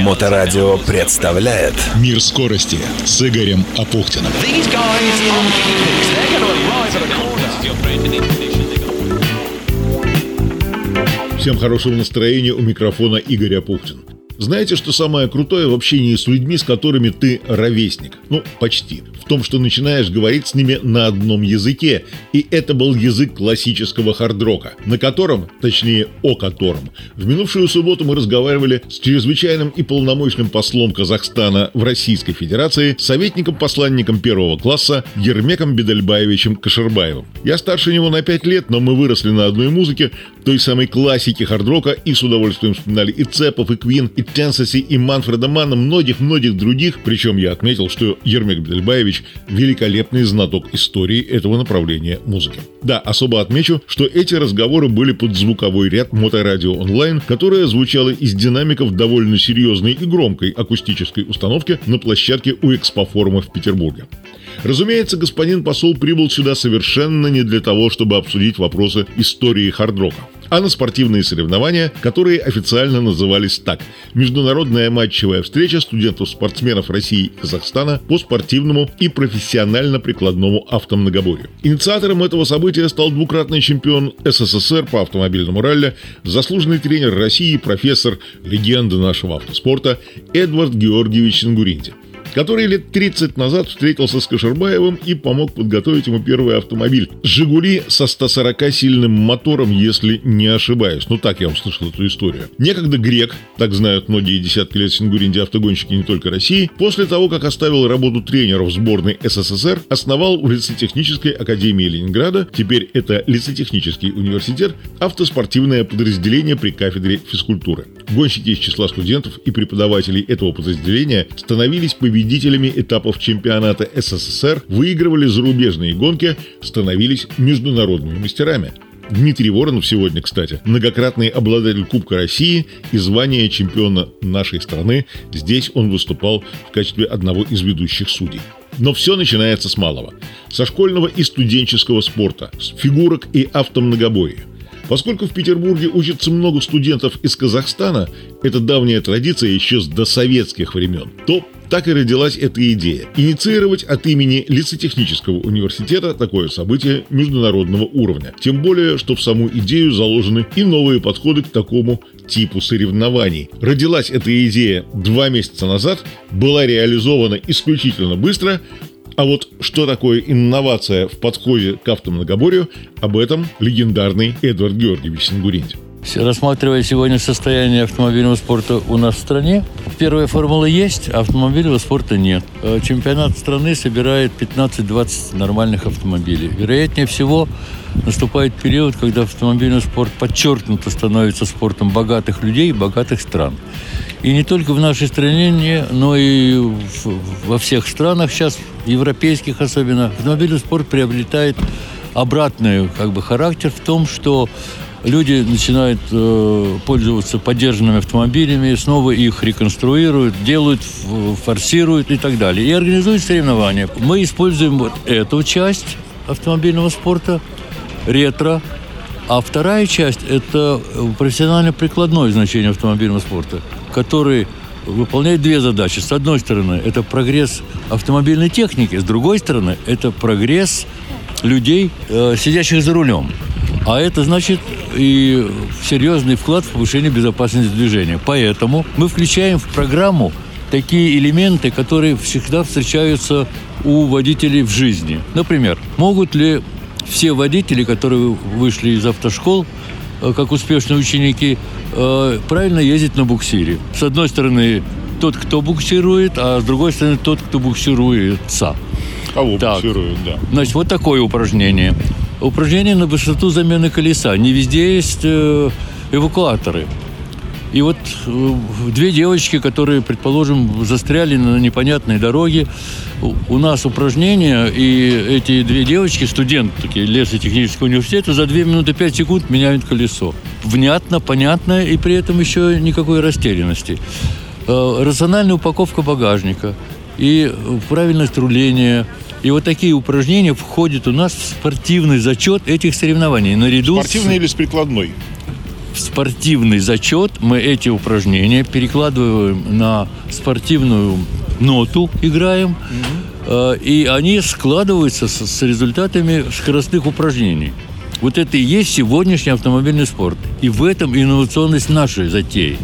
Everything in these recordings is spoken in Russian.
Моторадио представляет Мир скорости с Игорем Апухтиным. Всем хорошего настроения у микрофона Игорь Апухтин. Знаете, что самое крутое в общении с людьми, с которыми ты ровесник? Ну, почти. В том, что начинаешь говорить с ними на одном языке. И это был язык классического хардрока, на котором, точнее, о котором, в минувшую субботу мы разговаривали с чрезвычайным и полномочным послом Казахстана в Российской Федерации, советником-посланником первого класса Ермеком Бедельбаевичем Кашербаевым. Я старше него на 5 лет, но мы выросли на одной музыке, той самой классики хардрока, и с удовольствием вспоминали и Цепов, и Квин, и Тенсеси, и Манфреда Манна, многих-многих других, причем я отметил, что Ермек Бедельбаевич – великолепный знаток истории этого направления музыки. Да, особо отмечу, что эти разговоры были под звуковой ряд моторадио онлайн, которое звучало из динамиков довольно серьезной и громкой акустической установки на площадке у экспофорума в Петербурге. Разумеется, господин посол прибыл сюда совершенно не для того, чтобы обсудить вопросы истории хардрока а на спортивные соревнования, которые официально назывались так – Международная матчевая встреча студентов-спортсменов России и Казахстана по спортивному и профессионально-прикладному автомногоборью. Инициатором этого события стал двукратный чемпион СССР по автомобильному ралли, заслуженный тренер России, профессор, легенда нашего автоспорта Эдвард Георгиевич Сингуринди который лет 30 назад встретился с Кашербаевым и помог подготовить ему первый автомобиль. «Жигули» со 140-сильным мотором, если не ошибаюсь. Ну так я услышал эту историю. Некогда грек, так знают многие десятки лет сингуринди автогонщики не только России, после того, как оставил работу тренера в сборной СССР, основал в лицетехнической академии Ленинграда, теперь это лицетехнический университет, автоспортивное подразделение при кафедре физкультуры. Гонщики из числа студентов и преподавателей этого подразделения становились победителями победителями этапов чемпионата СССР, выигрывали зарубежные гонки, становились международными мастерами. Дмитрий Воронов сегодня, кстати, многократный обладатель Кубка России и звания чемпиона нашей страны. Здесь он выступал в качестве одного из ведущих судей. Но все начинается с малого. Со школьного и студенческого спорта, с фигурок и автомногобоя. Поскольку в Петербурге учатся много студентов из Казахстана, это давняя традиция еще с досоветских времен, то так и родилась эта идея – инициировать от имени лицетехнического университета такое событие международного уровня. Тем более, что в саму идею заложены и новые подходы к такому типу соревнований. Родилась эта идея два месяца назад, была реализована исключительно быстро, а вот что такое инновация в подходе к автомногоборью, об этом легендарный Эдвард Георгиевич Сингуринди. Рассматривая сегодня состояние автомобильного спорта у нас в стране, первая формула есть, а автомобильного спорта нет. Э, чемпионат страны собирает 15-20 нормальных автомобилей. Вероятнее всего, наступает период, когда автомобильный спорт подчеркнуто становится спортом богатых людей и богатых стран. И не только в нашей стране, но и во всех странах сейчас, европейских особенно, автомобильный спорт приобретает обратный как бы, характер в том, что люди начинают э, пользоваться поддержанными автомобилями, снова их реконструируют, делают, форсируют и так далее. И организуют соревнования. Мы используем вот эту часть автомобильного спорта, ретро, а вторая часть – это профессионально-прикладное значение автомобильного спорта, который выполняет две задачи. С одной стороны, это прогресс автомобильной техники, с другой стороны, это прогресс людей, э, сидящих за рулем. А это значит и серьезный вклад в повышение безопасности движения. Поэтому мы включаем в программу такие элементы, которые всегда встречаются у водителей в жизни. Например, могут ли все водители, которые вышли из автошкол, э, как успешные ученики, э, правильно ездить на буксире. С одной стороны, тот, кто буксирует, а с другой стороны, тот, кто буксируется. Кого так. буксирует, да. Значит, вот такое упражнение упражнения на высоту замены колеса. Не везде есть э, эвакуаторы. И вот э, две девочки, которые, предположим, застряли на непонятной дороге, у нас упражнения, и эти две девочки, студентки лесотехнического университета, за 2 минуты 5 секунд меняют колесо. Внятно, понятно, и при этом еще никакой растерянности. Э, рациональная упаковка багажника и правильность руления – и вот такие упражнения входят у нас в спортивный зачет этих соревнований. Наряду Спортивный с... или с прикладной? в спортивный зачет мы эти упражнения перекладываем на спортивную ноту, играем, э, и они складываются с, с результатами скоростных упражнений. Вот это и есть сегодняшний автомобильный спорт. И в этом инновационность нашей затеи.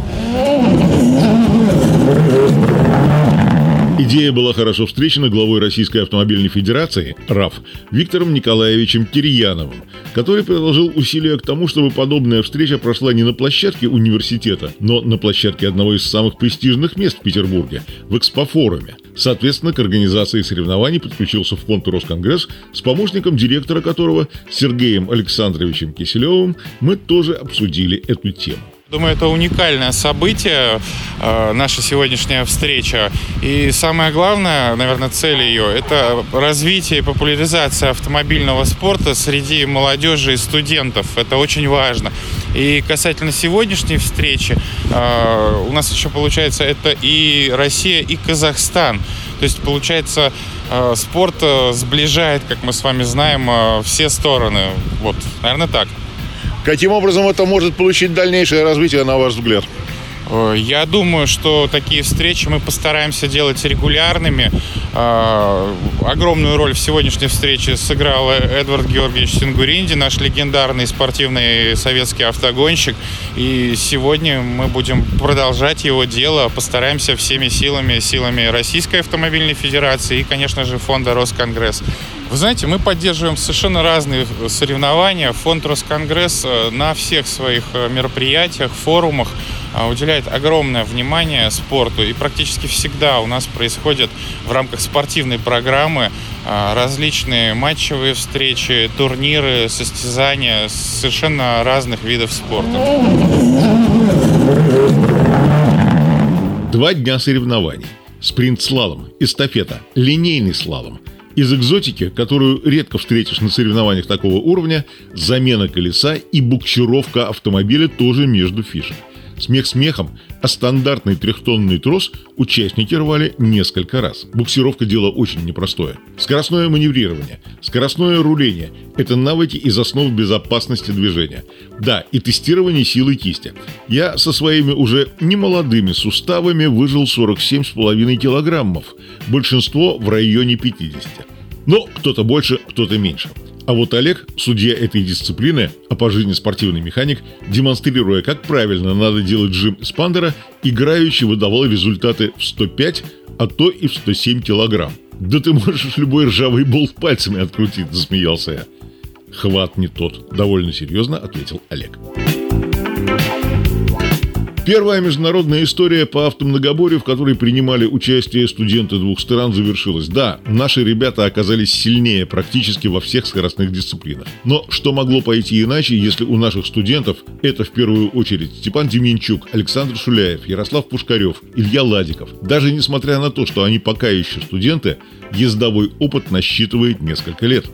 Идея была хорошо встречена главой Российской автомобильной федерации, РАФ, Виктором Николаевичем Кирьяновым, который предложил усилия к тому, чтобы подобная встреча прошла не на площадке университета, но на площадке одного из самых престижных мест в Петербурге, в экспофоруме. Соответственно, к организации соревнований подключился фонд Росконгресс, с помощником директора которого Сергеем Александровичем Киселевым мы тоже обсудили эту тему. Думаю, это уникальное событие, э, наша сегодняшняя встреча. И самое главное, наверное, цель ее – это развитие и популяризация автомобильного спорта среди молодежи и студентов. Это очень важно. И касательно сегодняшней встречи, э, у нас еще получается это и Россия, и Казахстан. То есть, получается, э, спорт сближает, как мы с вами знаем, все стороны. Вот, наверное, так. Каким образом это может получить дальнейшее развитие, на ваш взгляд? Э, я думаю, что такие встречи мы постараемся делать регулярными. Э, огромную роль в сегодняшней встрече сыграл Эдвард Георгиевич Сингуринди, наш легендарный спортивный советский автогонщик. И сегодня мы будем продолжать его дело, постараемся всеми силами, силами Российской автомобильной федерации и, конечно же, фонда Росконгресс. Вы знаете, мы поддерживаем совершенно разные соревнования. Фонд Росконгресс э, на всех своих мероприятиях, форумах уделяет огромное внимание спорту. И практически всегда у нас происходят в рамках спортивной программы различные матчевые встречи, турниры, состязания совершенно разных видов спорта. Два дня соревнований. Спринт-слалом, эстафета, линейный слалом. Из экзотики, которую редко встретишь на соревнованиях такого уровня, замена колеса и буксировка автомобиля тоже между фишек. Смех смехом, а стандартный трехтонный трос участники рвали несколько раз. Буксировка – дело очень непростое. Скоростное маневрирование, скоростное руление – это навыки из основ безопасности движения. Да, и тестирование силы кисти. Я со своими уже немолодыми суставами выжил 47,5 килограммов, большинство в районе 50. Но кто-то больше, кто-то меньше. А вот Олег, судья этой дисциплины, а по жизни спортивный механик, демонстрируя, как правильно надо делать жим спандера, играючи выдавал результаты в 105, а то и в 107 килограмм. «Да ты можешь любой ржавый болт пальцами открутить», – засмеялся я. «Хват не тот», – довольно серьезно ответил Олег. Первая международная история по автомногоборью, в которой принимали участие студенты двух стран, завершилась. Да, наши ребята оказались сильнее практически во всех скоростных дисциплинах. Но что могло пойти иначе, если у наших студентов это в первую очередь Степан Деменчук, Александр Шуляев, Ярослав Пушкарев, Илья Ладиков. Даже несмотря на то, что они пока еще студенты, ездовой опыт насчитывает несколько лет.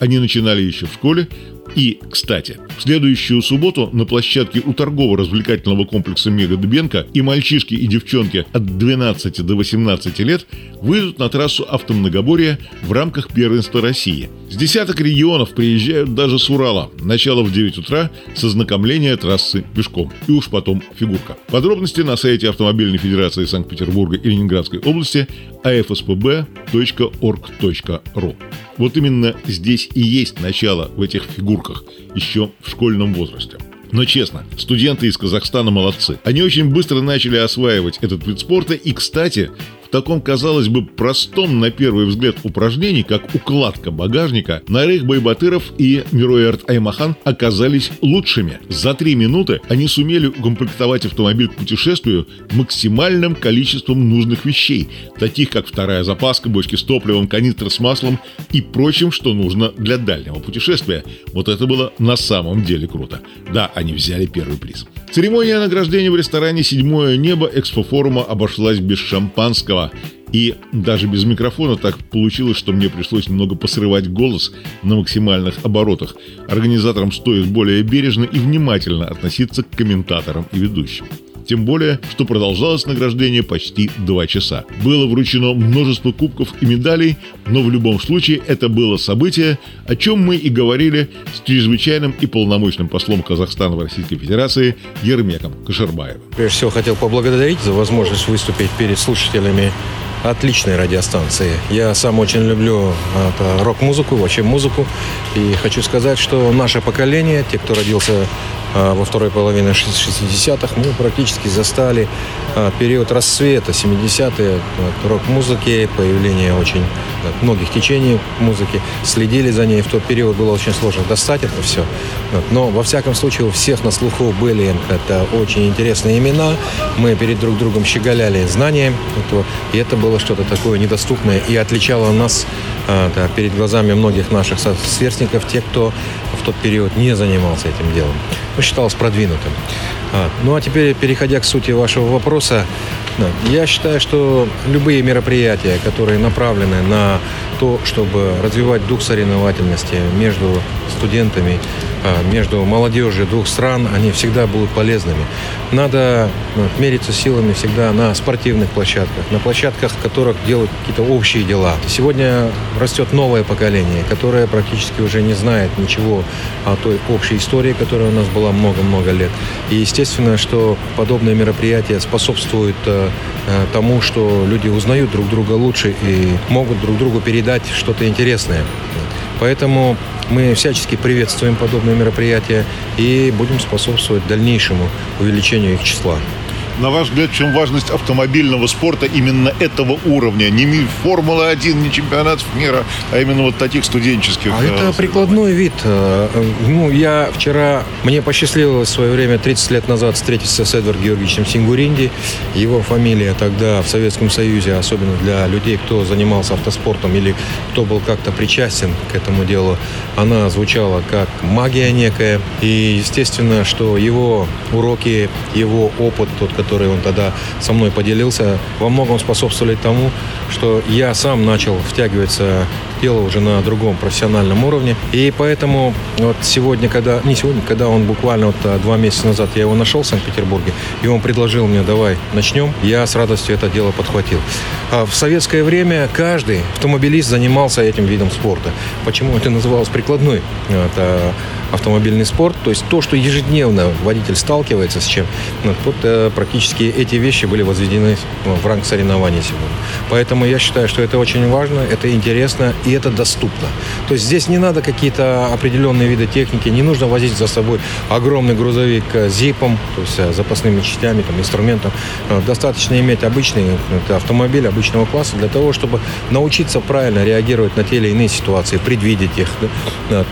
Они начинали еще в школе, и, кстати, в следующую субботу на площадке у торгово-развлекательного комплекса Мега Дыбенко и мальчишки и девчонки от 12 до 18 лет выйдут на трассу автомногоборья в рамках первенства России. С десяток регионов приезжают даже с Урала. Начало в 9 утра с ознакомления трассы пешком. И уж потом фигурка. Подробности на сайте Автомобильной Федерации Санкт-Петербурга и Ленинградской области afspb.org.ru. Вот именно здесь и есть начало в этих фигурках, еще в школьном возрасте. Но честно, студенты из Казахстана молодцы. Они очень быстро начали осваивать этот вид спорта и, кстати, таком, казалось бы, простом на первый взгляд упражнении, как укладка багажника, Нарых Байбатыров и Мироэрт Аймахан оказались лучшими. За три минуты они сумели укомплектовать автомобиль к путешествию максимальным количеством нужных вещей, таких как вторая запаска, бочки с топливом, канистра с маслом и прочим, что нужно для дальнего путешествия. Вот это было на самом деле круто. Да, они взяли первый приз. Церемония награждения в ресторане «Седьмое небо» экспофорума обошлась без шампанского. И даже без микрофона так получилось, что мне пришлось немного посрывать голос на максимальных оборотах. Организаторам стоит более бережно и внимательно относиться к комментаторам и ведущим. Тем более, что продолжалось награждение почти два часа. Было вручено множество кубков и медалей, но в любом случае это было событие, о чем мы и говорили с чрезвычайным и полномочным послом Казахстана в Российской Федерации Ермеком Кашербаевым. Прежде всего хотел поблагодарить за возможность выступить перед слушателями отличной радиостанции. Я сам очень люблю рок-музыку, вообще музыку. И хочу сказать, что наше поколение, те, кто родился во второй половине 60-х мы практически застали а, период расцвета 70-е рок-музыки, появление очень многих течений музыки, следили за ней. В тот период было очень сложно достать это все. Но, во всяком случае, у всех на слуху были это очень интересные имена. Мы перед друг другом щеголяли знанием и это было что-то такое недоступное и отличало нас а, да, перед глазами многих наших сверстников, тех, кто в тот период не занимался этим делом. Ну, считалось продвинутым. А, ну а теперь, переходя к сути вашего вопроса, я считаю, что любые мероприятия, которые направлены на то, чтобы развивать дух соревновательности между студентами, а, между молодежью двух стран, они всегда будут полезными. Надо ну, мериться силами всегда на спортивных площадках, на площадках, в которых делают какие-то общие дела. Сегодня растет новое поколение, которое практически уже не знает ничего о той общей истории, которая у нас была много-много лет. И естественно, что подобные мероприятия способствуют э, э, тому, что люди узнают друг друга лучше и могут друг другу передать что-то интересное. Поэтому мы всячески приветствуем подобные мероприятия и будем способствовать дальнейшему увеличению их числа. На ваш взгляд, в чем важность автомобильного спорта именно этого уровня? Не Формула-1, не чемпионат мира, а именно вот таких студенческих. А это э, прикладной вид. Э, ну, я вчера, мне посчастливилось в свое время, 30 лет назад, встретиться с Эдвардом Георгиевичем Сингуринди. Его фамилия тогда в Советском Союзе, особенно для людей, кто занимался автоспортом или кто был как-то причастен к этому делу, она звучала как магия некая. И, естественно, что его уроки, его опыт, тот, который которые он тогда со мной поделился, во многом способствовали тому, что я сам начал втягиваться в дело уже на другом профессиональном уровне. И поэтому вот сегодня, когда, не сегодня, когда он буквально вот а, два месяца назад, я его нашел в Санкт-Петербурге, и он предложил мне, давай начнем, я с радостью это дело подхватил. А в советское время каждый автомобилист занимался этим видом спорта. Почему это называлось прикладной? Это автомобильный спорт, то есть то, что ежедневно водитель сталкивается с чем, вот э, практически эти вещи были возведены в ранг соревнований сегодня. Поэтому я считаю, что это очень важно, это интересно и это доступно. То есть здесь не надо какие-то определенные виды техники, не нужно возить за собой огромный грузовик с зипом, то есть э, запасными частями, там, инструментом. Э, достаточно иметь обычный автомобиль обычного класса для того, чтобы научиться правильно реагировать на те или иные ситуации, предвидеть их.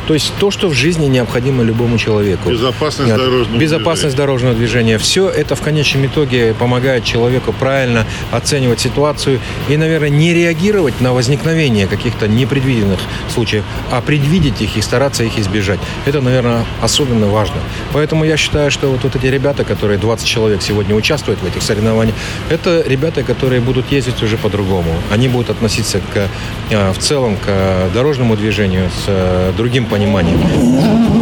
То есть то, что в жизни необходимо необходимо любому человеку. Безопасность дорожного Безопасность движения. дорожного движения. Все это в конечном итоге помогает человеку правильно оценивать ситуацию и, наверное, не реагировать на возникновение каких-то непредвиденных случаев, а предвидеть их и стараться их избежать. Это, наверное, особенно важно. Поэтому я считаю, что вот, вот эти ребята, которые 20 человек сегодня участвуют в этих соревнованиях, это ребята, которые будут ездить уже по-другому. Они будут относиться к, а, в целом к дорожному движению с э, другим пониманием.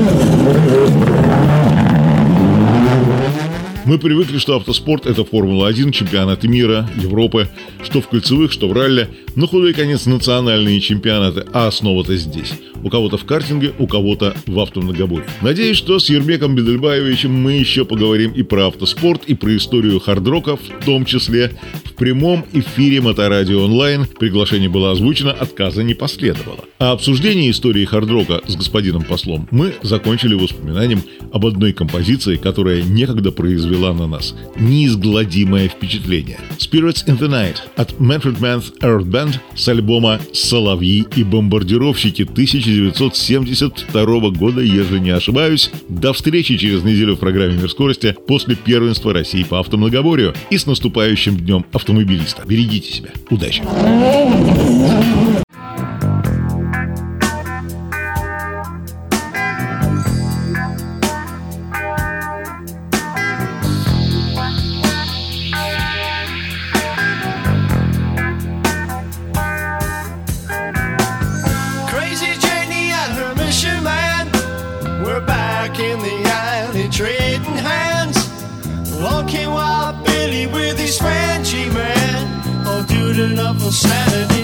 Мы привыкли, что автоспорт – это Формула-1, чемпионаты мира, Европы, что в кольцевых, что в ралли, но худой конец национальные чемпионаты, а основа-то здесь. У кого-то в картинге, у кого-то в автомногоборе. Надеюсь, что с Ермеком Бедельбаевичем мы еще поговорим и про автоспорт, и про историю хардрока, в том числе в прямом эфире Моторадио онлайн. Приглашение было озвучено, отказа не последовало. А обсуждение истории хардрока с господином послом мы закончили воспоминанием об одной композиции, которая некогда произвела на нас неизгладимое впечатление. Spirits in the Night от Manfred Manth Earth Band с альбома «Соловьи и бомбардировщики» 1972 года, если не ошибаюсь. До встречи через неделю в программе «Мир скорости» после первенства России по автомногоборью и с наступающим днем автомобилиста. Берегите себя. Удачи! couple Saturday.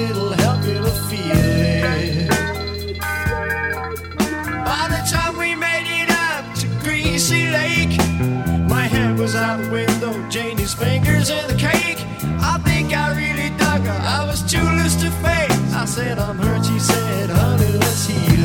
it'll help you to feel it. By the time we made it up to Greasy Lake, my was out the window, Janie's fingers in the cake. I think I really dug her, I was too loose to. I said, I'm hurt, she said, honey, let's hear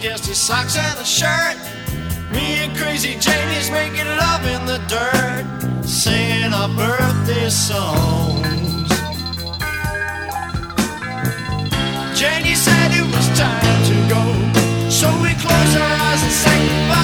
just his socks and a shirt. Me and Crazy Janie's making love in the dirt, singing our birthday songs. Janie said it was time to go, so we closed our eyes and sang goodbye.